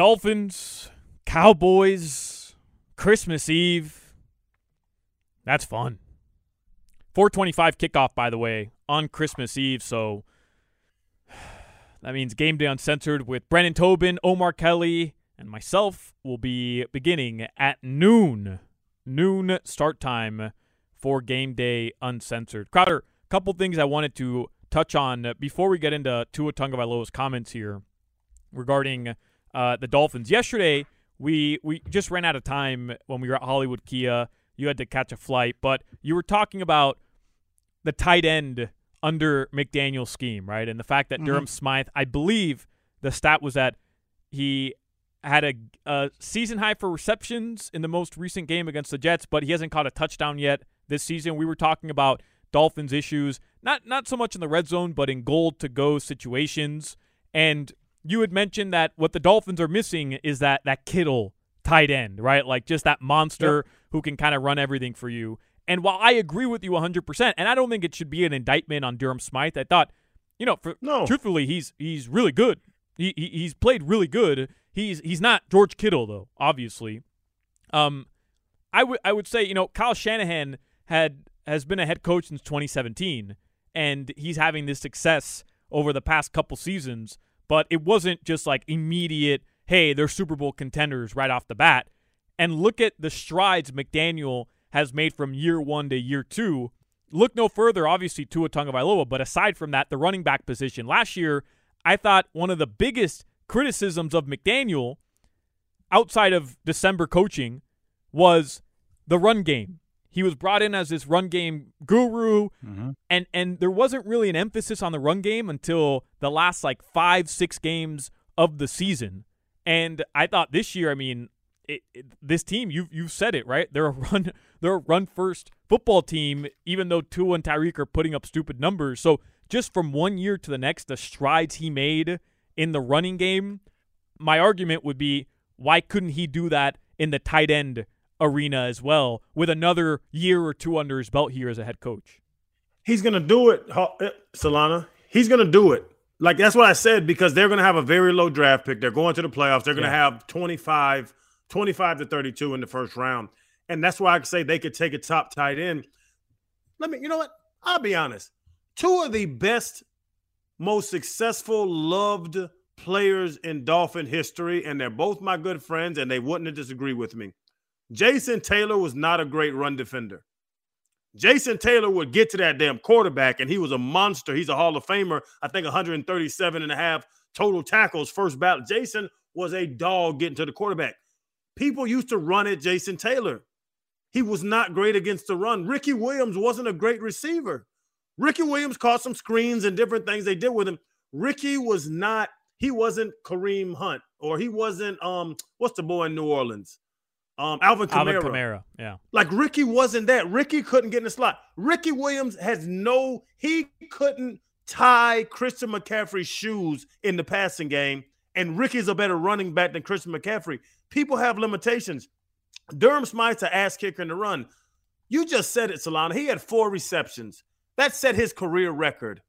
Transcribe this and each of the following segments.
Dolphins, Cowboys, Christmas Eve. That's fun. 425 kickoff, by the way, on Christmas Eve. So that means Game Day Uncensored with Brennan Tobin, Omar Kelly, and myself will be beginning at noon. Noon start time for Game Day Uncensored. Crowder, a couple things I wanted to touch on before we get into Tua Tagovailoa's comments here regarding – uh, the Dolphins. Yesterday, we we just ran out of time when we were at Hollywood Kia. You had to catch a flight, but you were talking about the tight end under McDaniel's scheme, right? And the fact that mm-hmm. Durham Smythe, I believe the stat was that he had a, a, season high for receptions in the most recent game against the Jets, but he hasn't caught a touchdown yet this season. We were talking about Dolphins issues, not not so much in the red zone, but in goal to go situations. And you had mentioned that what the Dolphins are missing is that that Kittle tight end, right? Like just that monster yep. who can kind of run everything for you. And while I agree with you 100%, and I don't think it should be an indictment on Durham Smythe, I thought, you know, for, no. truthfully, he's he's really good. He, he he's played really good. He's he's not George Kittle though, obviously. Um, I would I would say you know Kyle Shanahan had has been a head coach since 2017, and he's having this success over the past couple seasons but it wasn't just like immediate, hey, they're Super Bowl contenders right off the bat. And look at the strides McDaniel has made from year one to year two. Look no further, obviously, Tua Tagovailoa, but aside from that, the running back position. Last year, I thought one of the biggest criticisms of McDaniel outside of December coaching was the run game. He was brought in as this run game guru, mm-hmm. and and there wasn't really an emphasis on the run game until the last like five six games of the season. And I thought this year, I mean, it, it, this team, you've you've said it right. They're a run they're a run first football team, even though Tua and Tyreek are putting up stupid numbers. So just from one year to the next, the strides he made in the running game, my argument would be why couldn't he do that in the tight end arena as well with another year or two under his belt here as a head coach. He's going to do it, eh, Solana. He's going to do it. Like that's what I said because they're going to have a very low draft pick. They're going to the playoffs. They're going to have 25 25 to 32 in the first round. And that's why I say they could take a top tight end. Let me, you know what? I'll be honest. Two of the best, most successful, loved players in Dolphin history, and they're both my good friends, and they wouldn't disagree with me. Jason Taylor was not a great run defender. Jason Taylor would get to that damn quarterback, and he was a monster. He's a Hall of Famer. I think 137 and a half total tackles first battle. Jason was a dog getting to the quarterback. People used to run at Jason Taylor. He was not great against the run. Ricky Williams wasn't a great receiver. Ricky Williams caught some screens and different things they did with him. Ricky was not, he wasn't Kareem Hunt or he wasn't um what's the boy in New Orleans? Um, Alvin Kamara. Alvin Kamara, yeah. Like Ricky wasn't that. Ricky couldn't get in the slot. Ricky Williams has no, he couldn't tie Christian McCaffrey's shoes in the passing game. And Ricky's a better running back than Christian McCaffrey. People have limitations. Durham Smythe's an ass kicker in the run. You just said it, Solana. He had four receptions. That set his career record.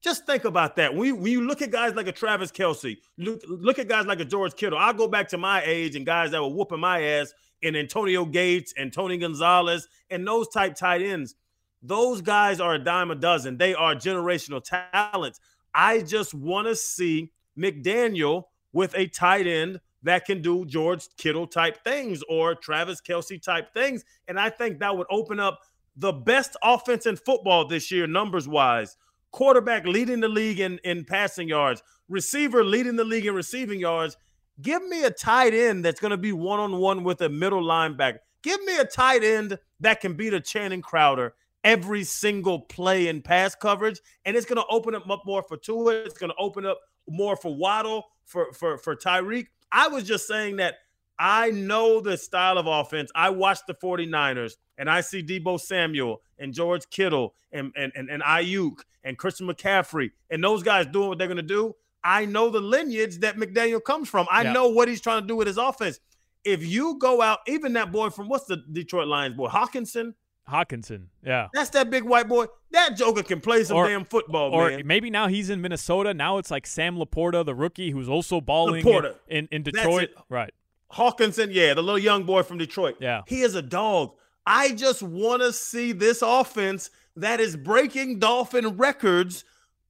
Just think about that. When you, when you look at guys like a Travis Kelce, look, look at guys like a George Kittle. I go back to my age and guys that were whooping my ass and Antonio Gates and Tony Gonzalez and those type tight ends. Those guys are a dime a dozen. They are generational talents. I just want to see McDaniel with a tight end that can do George Kittle type things or Travis Kelce type things. And I think that would open up the best offense in football this year, numbers wise quarterback leading the league in, in passing yards, receiver leading the league in receiving yards. Give me a tight end that's going to be one on one with a middle linebacker. Give me a tight end that can beat a Channing Crowder every single play in pass coverage. And it's going to open up more for Tua. It's going to open up more for Waddle, for for for Tyreek. I was just saying that I know the style of offense. I watched the 49ers and I see Deebo Samuel and George Kittle and and and, and Aiyuk and Christian McCaffrey and those guys doing what they're gonna do. I know the lineage that McDaniel comes from. I yeah. know what he's trying to do with his offense. If you go out, even that boy from what's the Detroit Lions boy, Hockenson, Hockenson. yeah, that's that big white boy. That Joker can play some or, damn football, or man. maybe now he's in Minnesota. Now it's like Sam LaPorta, the rookie, who's also balling in, in, in Detroit. Right. Hockenson, yeah, the little young boy from Detroit. Yeah, he is a dog. I just want to see this offense that is breaking Dolphin records.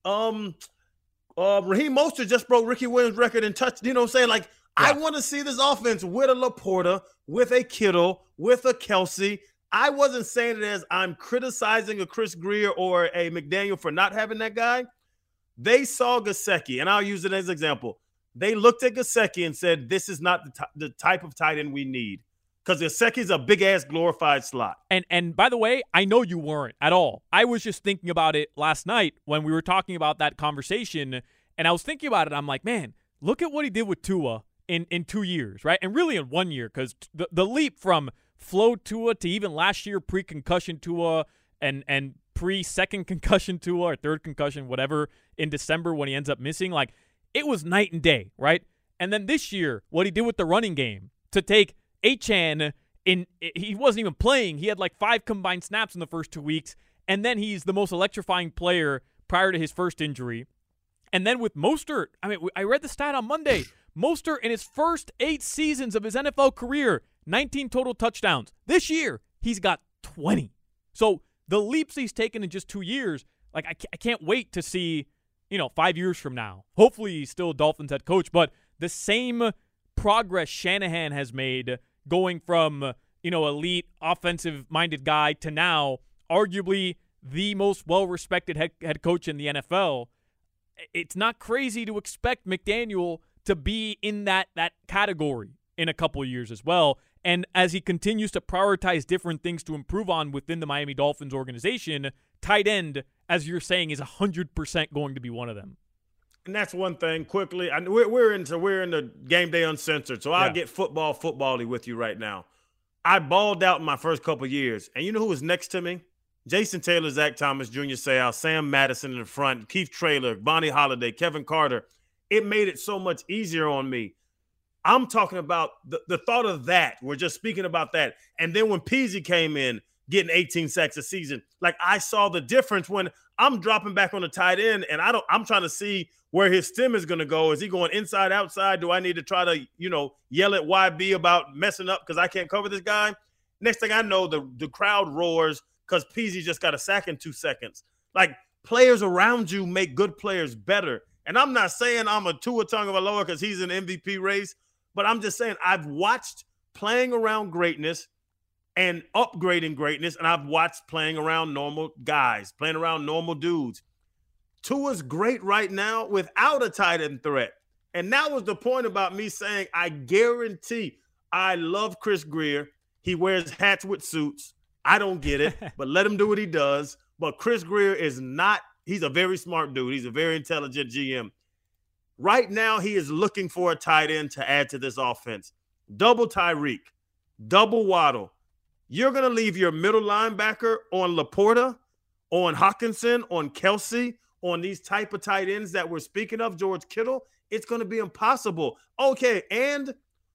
Um, uh, Raheem Mostert just broke Ricky Williams' record in touch. You know what I'm saying? Like, yeah. I want to see this offense with a LaPorta, with a Kittle, with a Kelce. I wasn't saying it as I'm criticizing a Chris Grier or a McDaniel for not having that guy. They saw Gesicki, and I'll use it as an example. They looked at Gesicki and said, "This is not the, t- the type of tight end we need." because Gesicki's a big ass glorified slot. And and by the way, I know you weren't at all. I was just thinking about it last night when we were talking about that conversation, and I was thinking about it. I'm like, man, look at what he did with Tua in in two years, right? And really in one year, because the the leap from flow Tua to even last year pre concussion Tua and and pre second concussion Tua or third concussion, whatever, in December when he ends up missing, like it was night and day, right? And then this year, what he did with the running game to take Achane in he wasn't even playing. He had like five combined snaps in the first two weeks, and then he's the most electrifying player prior to his first injury. And then with Mostert, I mean, I read the stat on Monday. Mostert in his first eight seasons of his NFL career, 19 total touchdowns. This year, he's got 20. So the leaps he's taken in just two years, like I, I can't wait to see, you know, five years from now. Hopefully, he's still Dolphins head coach, but the same progress Shanahan has made going from, you know, elite offensive minded guy to now arguably the most well respected head, head coach in the NFL. It's not crazy to expect McDaniel to be in that that category in a couple years as well. And as he continues to prioritize different things to improve on within the Miami Dolphins organization, tight end, as you're saying, is 100% going to be one of them and that's one thing. Quickly, I, we're we're into we're in the game day uncensored, so I'll get football footbally with you right now. I balled out in my first couple years, and you know who was next to me? Jason Taylor, Zach Thomas, Junior Seau, Sam Madison in the front, Keith Traylor, Vonnie Holliday, Kevin Carter. It made it so much easier on me. I'm talking about the, the thought of that. We're just speaking about that. And then when Peezy came in, getting 18 sacks a season, like I saw the difference when I'm dropping back on the tight end, and I don't. I'm trying to see where his stem is going to go. Is he going inside, outside? Do I need to try to, you know, yell at YB about messing up because I can't cover this guy? Next thing I know, the, the crowd roars because Peezy just got a sack in two seconds. Like players around you make good players better. And I'm not saying I'm a Tua Tagovailoa because he's an MVP race, but I'm just saying I've watched playing around greatness and upgrading greatness, and I've watched playing around normal guys, playing around normal dudes. Tua's great right now without a tight end threat. And that was the point about me saying, I guarantee I love Chris Grier. He wears hats with suits. I don't get it, but let him do what he does. But Chris Grier is not, he's a very smart dude. He's a very intelligent GM. Right now, he is looking for a tight end to add to this offense. Double Tyreek, double Waddle. You're going to leave your middle linebacker on LaPorta, on Hockenson, on Kelce, on these type of tight ends that we're speaking of, George Kittle, it's going to be impossible. Okay, and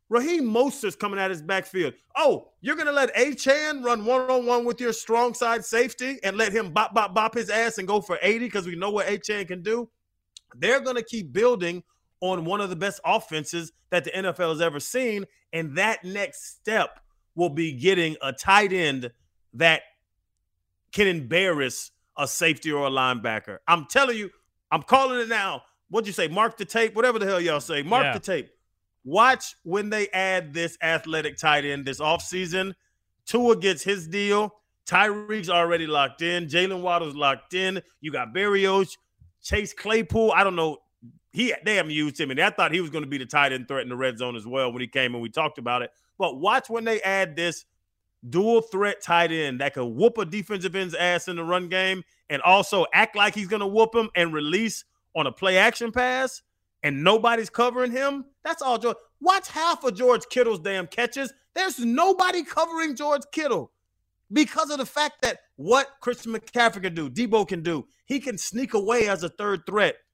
Raheem Mostert's coming at his backfield. Oh, you're going to let Achane run one on one with your strong side safety and let him bop, bop, bop his ass and go for 80 because we know what Achane can do? They're going to keep building on one of the best offenses that the NFL has ever seen. And that next step will be getting a tight end that can embarrass a safety or a linebacker. I'm telling you, I'm calling it now. What'd you say? Mark the tape, whatever the hell y'all say. Mark yeah. the tape. Watch when they add this athletic tight end this offseason. Tua gets his deal. Tyreek's already locked in. Jalen Waddle's locked in. You got Berrios, Chase Claypool. I don't know. He they haven't used him, and I thought he was going to be the tight end threat in the red zone as well when he came and we talked about it. But watch when they add this dual threat tight end that can whoop a defensive end's ass in the run game and also act like he's going to whoop him and release on a play action pass. and nobody's covering him, that's all George. Watch half of George Kittle's damn catches. There's nobody covering George Kittle because of the fact that what Christian McCaffrey can do, Deebo can do, he can sneak away as a third threat.